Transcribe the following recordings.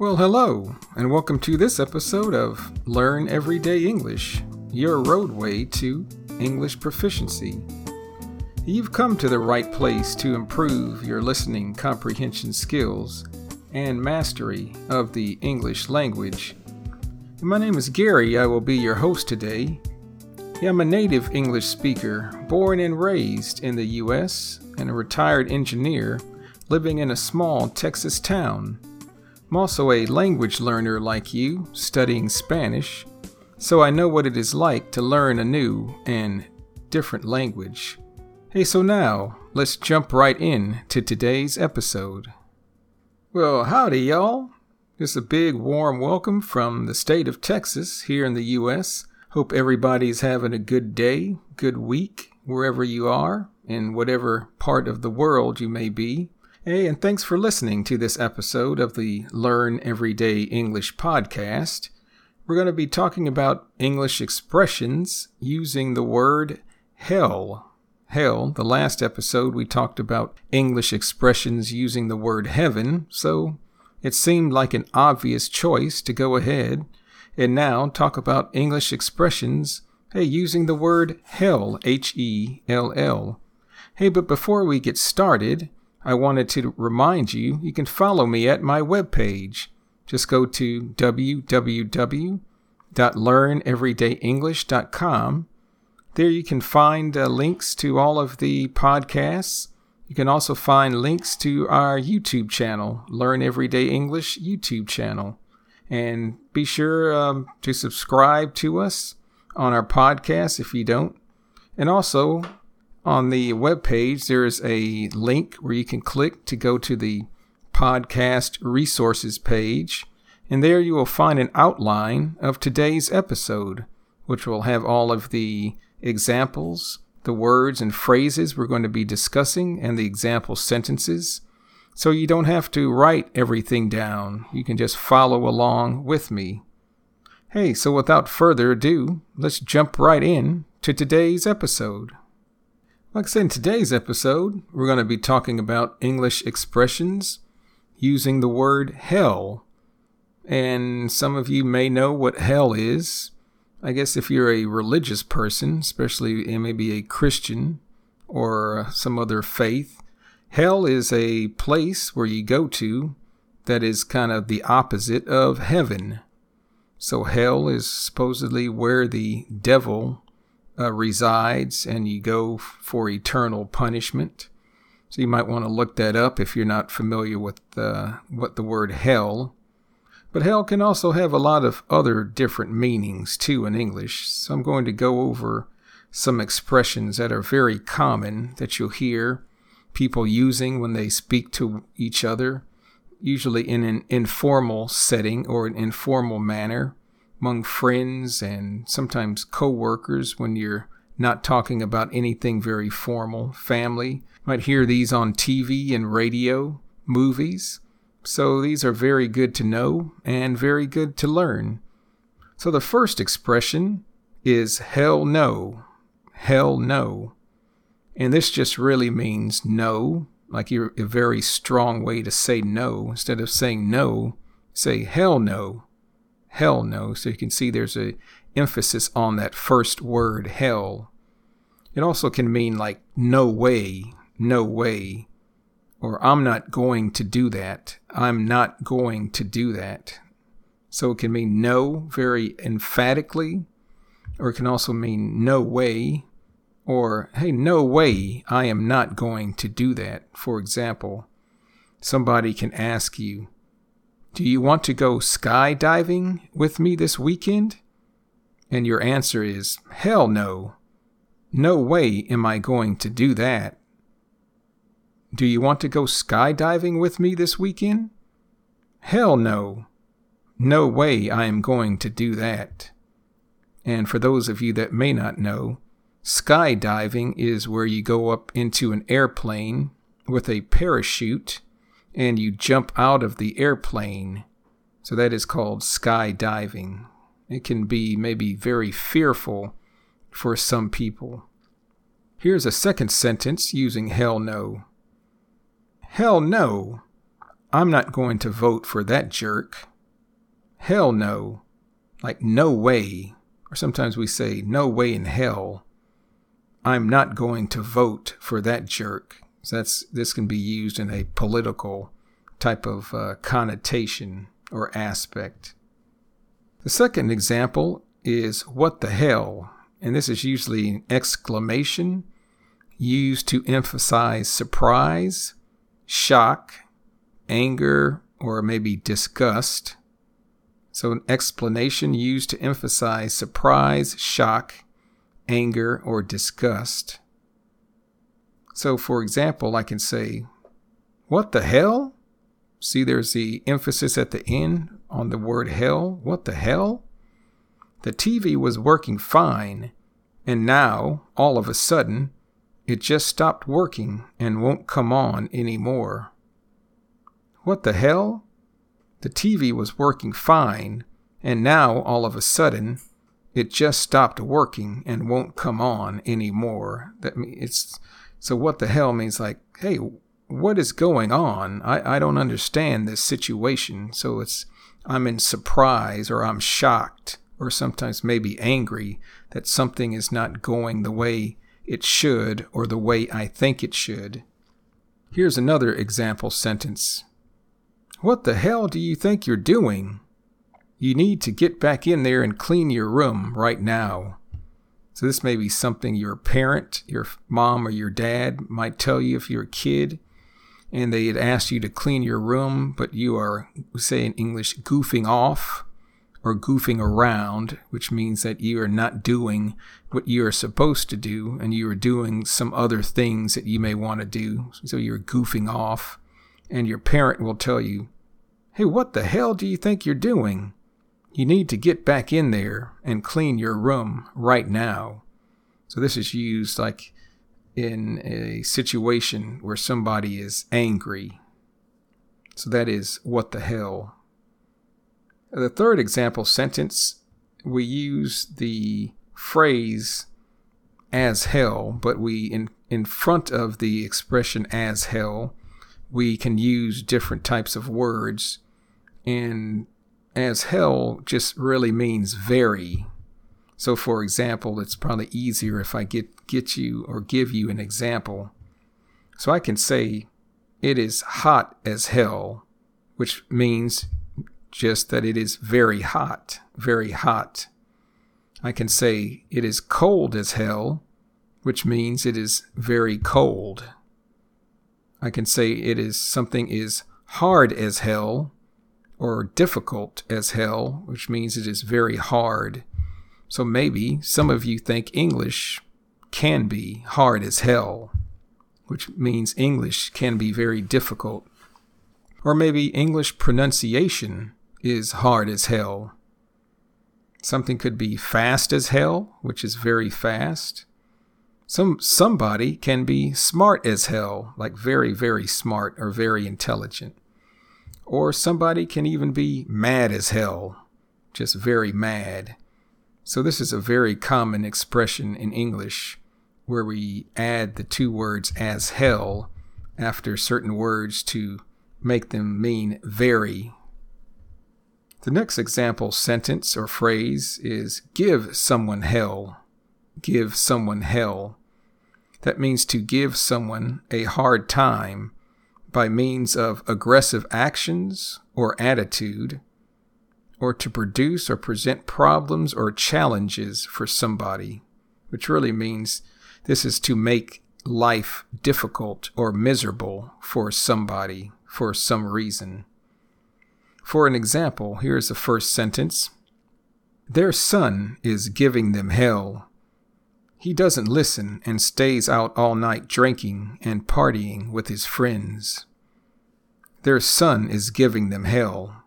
Well, hello, and welcome to this episode of Learn Everyday English, your roadway to English proficiency. You've come to the right place to improve your listening comprehension skills and mastery of the English language. My name is Gary. I will be your host today. I'm a native English speaker, born and raised in the U.S., and a retired engineer living in a small Texas town. I'm also a language learner like you, studying Spanish, so I know what it is like to learn a new and different language. Hey, so now, let's jump right in to today's episode. Well, howdy, y'all. Just a big warm welcome from the state of Texas here in the U.S. Hope everybody's having a good day, good week, wherever you are, in whatever part of the world you may be. Hey, and thanks for listening to this episode of the Learn Everyday English podcast. We're going to be talking about English expressions using the word hell. Hell, the last episode we talked about English expressions using the word heaven, so it seemed like an obvious choice to go ahead and now talk about English expressions, hey, using the word hell, H E L L. Hey, but before we get started, I wanted to remind you you can follow me at my webpage. Just go to www.learneverydayenglish.com. There you can find uh, links to all of the podcasts. You can also find links to our YouTube channel, Learn Everyday English YouTube channel. And be sure um, to subscribe to us on our podcast if you don't. And also, on the web page, there's a link where you can click to go to the podcast resources page, and there you will find an outline of today's episode, which will have all of the examples, the words and phrases we're going to be discussing, and the example sentences. So you don't have to write everything down. You can just follow along with me. Hey, so without further ado, let's jump right in to today's episode. Like I said, in today's episode, we're going to be talking about English expressions using the word hell. And some of you may know what hell is. I guess if you're a religious person, especially maybe a Christian or some other faith, hell is a place where you go to that is kind of the opposite of heaven. So hell is supposedly where the devil uh, resides and you go for eternal punishment. So you might want to look that up if you're not familiar with uh, what the word hell. But hell can also have a lot of other different meanings too in English. So I'm going to go over some expressions that are very common that you'll hear people using when they speak to each other, usually in an informal setting or an informal manner among friends and sometimes co-workers when you're not talking about anything very formal. Family you might hear these on TV and radio, movies. So these are very good to know and very good to learn. So the first expression is hell no. Hell no. And this just really means no, like you're a very strong way to say no. Instead of saying no, say hell no hell no. So you can see there's a emphasis on that first word, hell. It also can mean like no way, no way, or I'm not going to do that. I'm not going to do that. So it can mean no very emphatically, or it can also mean no way, or hey, no way, I am not going to do that. For example, somebody can ask you, do you want to go skydiving with me this weekend? And your answer is, Hell no. No way am I going to do that. Do you want to go skydiving with me this weekend? Hell no. No way I am going to do that. And for those of you that may not know, skydiving is where you go up into an airplane with a parachute and you jump out of the airplane. So that is called skydiving. It can be maybe very fearful for some people. Here's a second sentence using hell no. Hell no. I'm not going to vote for that jerk. Hell no. Like, no way. Or sometimes we say, no way in hell. I'm not going to vote for that jerk. So that's this can be used in a political type of uh, connotation or aspect. The second example is what the hell, and this is usually an exclamation used to emphasize surprise, shock, anger, or maybe disgust. So, an explanation used to emphasize surprise, shock, anger, or disgust. So, for example, I can say, What the hell? See, there's the emphasis at the end on the word hell. What the hell? The TV was working fine, and now, all of a sudden, it just stopped working and won't come on anymore. What the hell? The TV was working fine, and now, all of a sudden, it just stopped working and won't come on anymore. That it's so what the hell means like, hey, what is going on? I, I don't understand this situation. So it's, I'm in surprise or I'm shocked or sometimes maybe angry that something is not going the way it should or the way I think it should. Here's another example sentence What the hell do you think you're doing? You need to get back in there and clean your room right now. So, this may be something your parent, your mom, or your dad might tell you if you're a kid and they had asked you to clean your room, but you are, say in English, goofing off or goofing around, which means that you are not doing what you are supposed to do and you are doing some other things that you may want to do. So you're goofing off, and your parent will tell you, Hey, what the hell do you think you're doing? You need to get back in there and clean your room right now. So this is used like in a situation where somebody is angry. So that is what the hell. The third example sentence, we use the phrase as hell, but we in in front of the expression as hell, we can use different types of words and as hell just really means very so, for example, it's probably easier if I get, get you or give you an example. So I can say, it is hot as hell, which means just that it is very hot, very hot. I can say, it is cold as hell, which means it is very cold. I can say it is something is hard as hell or difficult as hell, which means it is very hard. So maybe some of you think English can be hard as hell, which means English can be very difficult. Or maybe English pronunciation is hard as hell. Something could be fast as hell, which is very fast. Some somebody can be smart as hell, like very very smart or very intelligent. Or somebody can even be mad as hell, just very mad. So, this is a very common expression in English where we add the two words as hell after certain words to make them mean very. The next example sentence or phrase is give someone hell. Give someone hell. That means to give someone a hard time by means of aggressive actions or attitude or to produce or present problems or challenges for somebody, which really means this is to make life difficult or miserable for somebody for some reason. For an example, here's the first sentence Their son is giving them hell. He doesn't listen and stays out all night drinking and partying with his friends. Their son is giving them hell.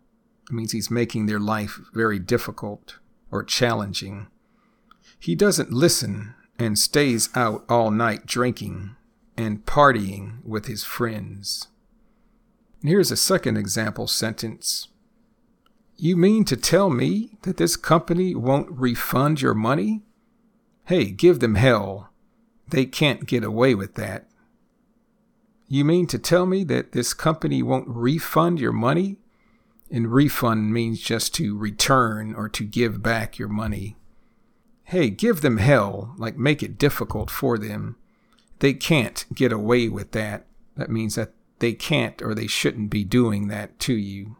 It means he's making their life very difficult or challenging. He doesn't listen and stays out all night drinking and partying with his friends. And here's a second example sentence. You mean to tell me that this company won't refund your money? Hey, give them hell. They can't get away with that. You mean to tell me that this company won't refund your money? And refund means just to return or to give back your money. Hey, give them hell, like make it difficult for them. They can't get away with that. That means that they can't or they shouldn't be doing that to you.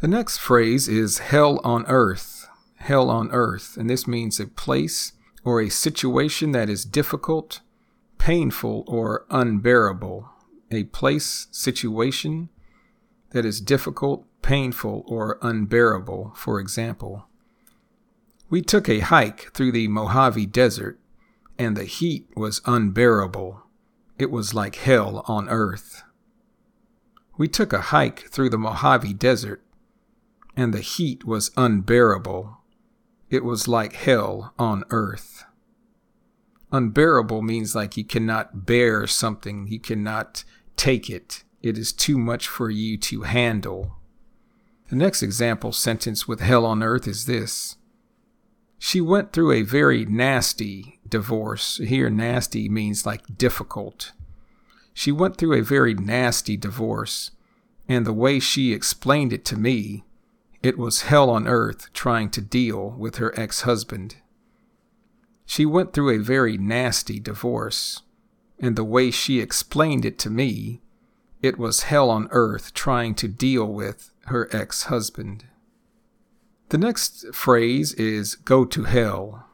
The next phrase is hell on earth. Hell on earth. And this means a place or a situation that is difficult, painful, or unbearable. A place, situation that is difficult, painful, or unbearable. For example, we took a hike through the Mojave Desert, and the heat was unbearable. It was like hell on earth. We took a hike through the Mojave Desert, and the heat was unbearable. It was like hell on earth. Unbearable means like you cannot bear something, you cannot take it. It is too much for you to handle. The next example sentence with hell on earth is this She went through a very nasty divorce. Here, nasty means like difficult. She went through a very nasty divorce, and the way she explained it to me it was hell on earth trying to deal with her ex husband. She went through a very nasty divorce, and the way she explained it to me, it was hell on earth trying to deal with her ex husband. The next phrase is go to hell.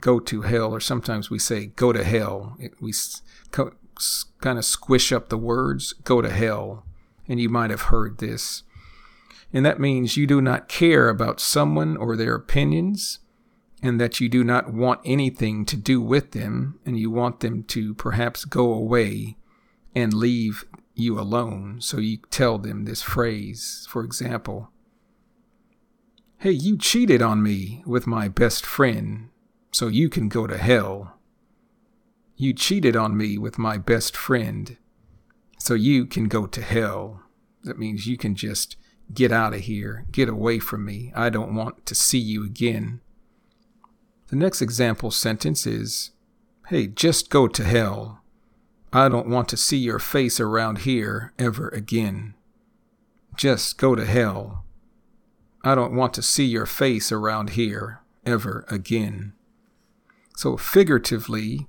Go to hell, or sometimes we say go to hell. we kind of squish up the words go to hell. And you might have heard this. And that means you do not care about someone or their opinions, and that you do not want anything to do with them, and you want them to perhaps go away and leave you alone. So you tell them this phrase. For example, Hey, you cheated on me with my best friend, so you can go to hell. You cheated on me with my best friend, so you can go to hell. That means you can just Get out of here. Get away from me. I don't want to see you again. The next example sentence is Hey, just go to hell. I don't want to see your face around here ever again. Just go to hell. I don't want to see your face around here ever again. So, figuratively,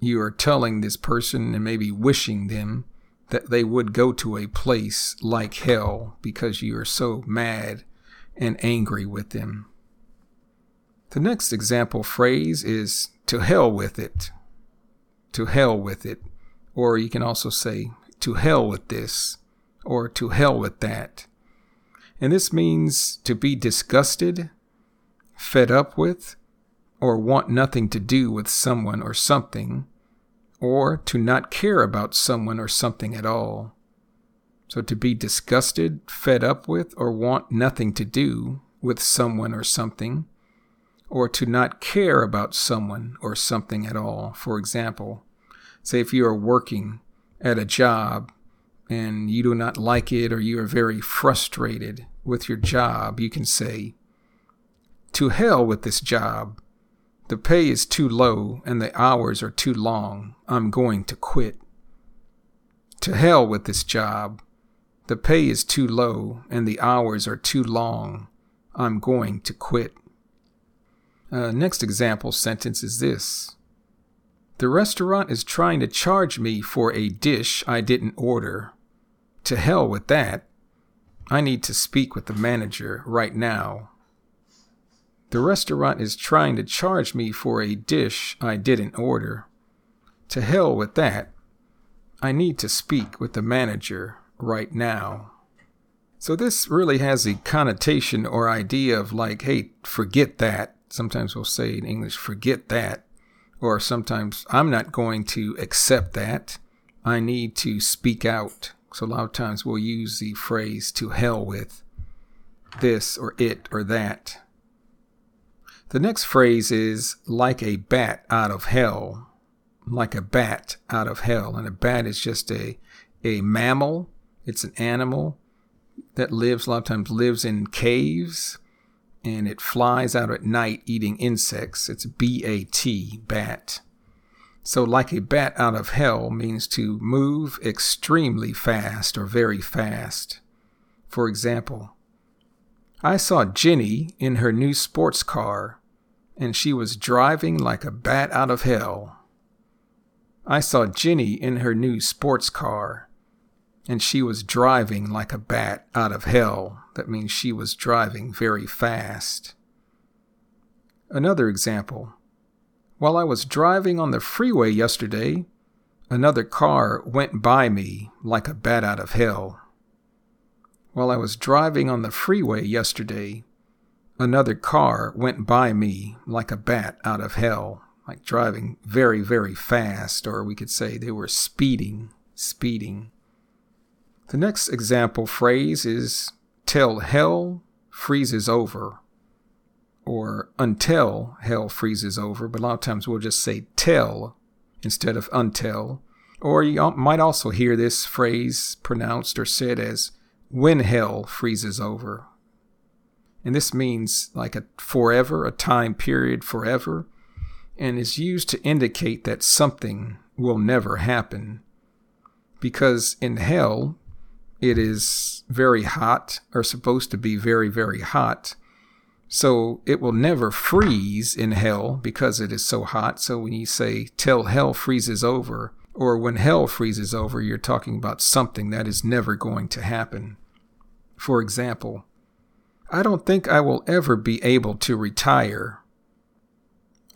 you are telling this person and maybe wishing them that they would go to a place like hell because you are so mad and angry with them. The next example phrase is to hell with it. To hell with it. Or you can also say to hell with this or to hell with that. And this means to be disgusted, fed up with, or want nothing to do with someone or something or to not care about someone or something at all. So to be disgusted, fed up with, or want nothing to do with someone or something, or to not care about someone or something at all. For example, say if you are working at a job and you do not like it or you are very frustrated with your job, you can say, To hell with this job. The pay is too low and the hours are too long. I'm going to quit. To hell with this job. The pay is too low and the hours are too long. I'm going to quit. Uh, next example sentence is this The restaurant is trying to charge me for a dish I didn't order. To hell with that. I need to speak with the manager right now. The restaurant is trying to charge me for a dish I didn't order. To hell with that. I need to speak with the manager right now. So this really has a connotation or idea of like, hey, forget that. Sometimes we'll say in English, forget that. Or sometimes I'm not going to accept that. I need to speak out. So a lot of times we'll use the phrase to hell with this or it or that. The next phrase is like a bat out of hell. Like a bat out of hell. And a bat is just a, a mammal, it's an animal that lives, a lot of times lives in caves and it flies out at night eating insects. It's B A T, bat. So, like a bat out of hell means to move extremely fast or very fast. For example, I saw Jenny in her new sports car, and she was driving like a bat out of hell. I saw Jenny in her new sports car, and she was driving like a bat out of hell. That means she was driving very fast. Another example. While I was driving on the freeway yesterday, another car went by me like a bat out of hell. While I was driving on the freeway yesterday, another car went by me like a bat out of hell, like driving very, very fast, or we could say they were speeding, speeding. The next example phrase is till hell freezes over or until hell freezes over, but a lot of times we'll just say till instead of until. Or you might also hear this phrase pronounced or said as when hell freezes over. And this means like a forever, a time period forever, and is used to indicate that something will never happen. Because in hell, it is very hot, or supposed to be very, very hot so it will never freeze in hell because it is so hot. So when you say till hell freezes over, or when hell freezes over, you're talking about something that is never going to happen. For example, I don't think I will ever be able to retire.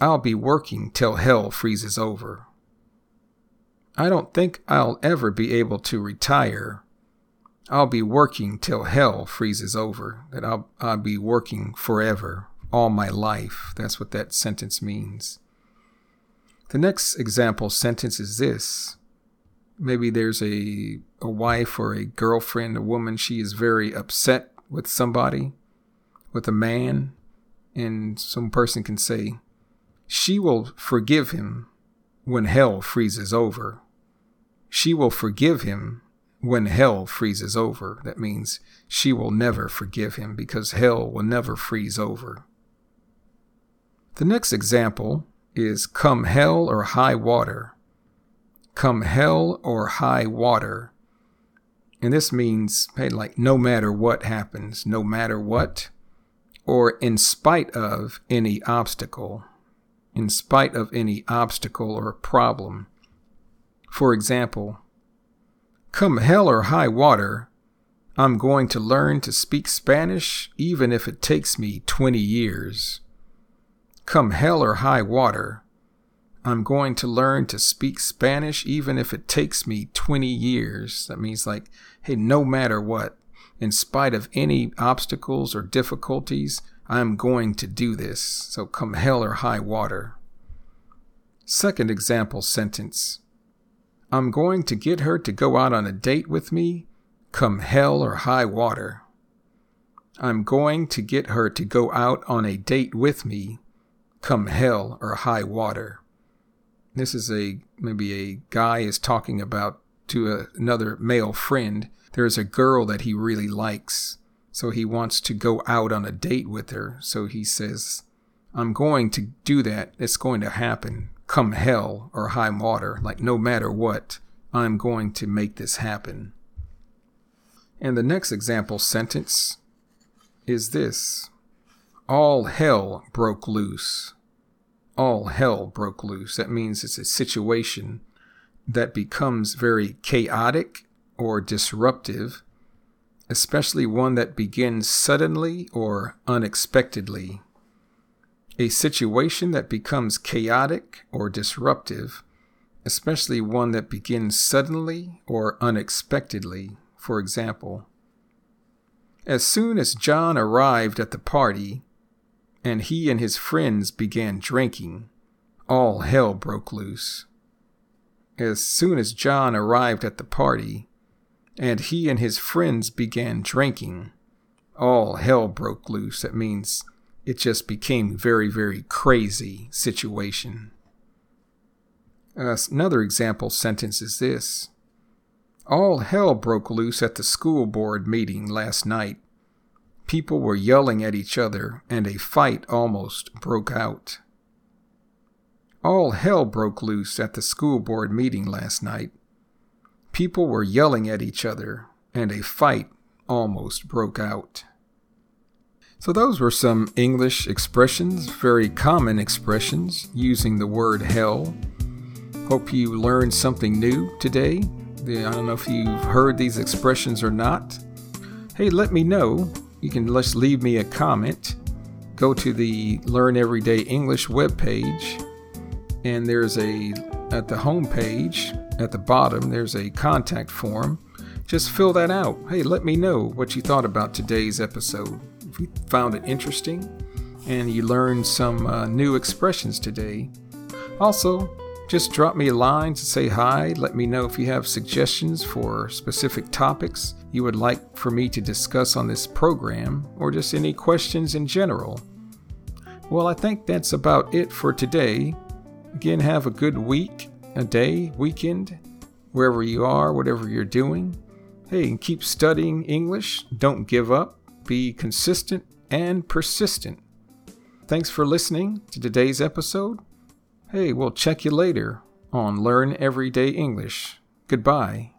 I'll be working till hell freezes over. I don't think I'll ever be able to retire. I'll be working till hell freezes over, that I'll, I'll be working forever, all my life. That's what that sentence means. The next example sentence is this. Maybe there's a, a wife or a girlfriend, a woman, she is very upset with somebody, with a man, and some person can say, She will forgive him when hell freezes over. She will forgive him when hell freezes over. That means she will never forgive him because hell will never freeze over. The next example is come hell or high water. Come hell or high water. And this means, hey, like no matter what happens, no matter what, or in spite of any obstacle, in spite of any obstacle or problem. For example, Come hell or high water, I'm going to learn to speak Spanish even if it takes me 20 years. Come hell or high water, I'm going to learn to speak Spanish even if it takes me 20 years. That means, like, hey, no matter what, in spite of any obstacles or difficulties, I'm going to do this. So come hell or high water. Second example sentence I'm going to get her to go out on a date with me, come hell or high water. I'm going to get her to go out on a date with me, come hell or high water. This is a maybe a guy is talking about to a, another male friend. There's a girl that he really likes, so he wants to go out on a date with her. So he says, I'm going to do that. It's going to happen come hell or high water, like no matter what, I'm going to make this happen. And the next example sentence is this All hell broke loose. All hell broke loose. That means it's a situation that becomes very chaotic or disruptive, especially one that begins suddenly or unexpectedly a situation that becomes chaotic or disruptive, especially one that begins suddenly or unexpectedly. For example, as soon as John arrived at the party and he and his friends began drinking, all hell broke loose. As soon as John arrived at the party and he and his friends began drinking, all hell broke loose. That means it just became very, very crazy situation. Another example sentence is this All hell broke loose at the school board meeting last night. People were yelling at each other, and a fight almost broke out. All hell broke loose at the school board meeting last night. People were yelling at each other, and a fight almost broke out. So, those were some English expressions, very common expressions, using the word hell. Hope you learned something new today. I don't know if you've heard these expressions or not. Hey, let me know. You can just leave me a comment. Go to the Learn Everyday English webpage, and there's a, at the home page, at the bottom, there's a contact form. Just fill that out. Hey, let me know what you thought about today's episode. If you found it interesting and you learned some uh, new expressions today. Also, just drop me a line to say hi. Let me know if you have suggestions for specific topics you would like for me to discuss on this program, or just any questions in general. Well, I think that's about it for today. Again, have a good week a day, weekend, wherever you are, whatever you're doing. Hey, and keep studying English. Don't give up. Be consistent and persistent. Thanks for listening to today's episode. Hey, we'll check you later on Learn Everyday English. Goodbye.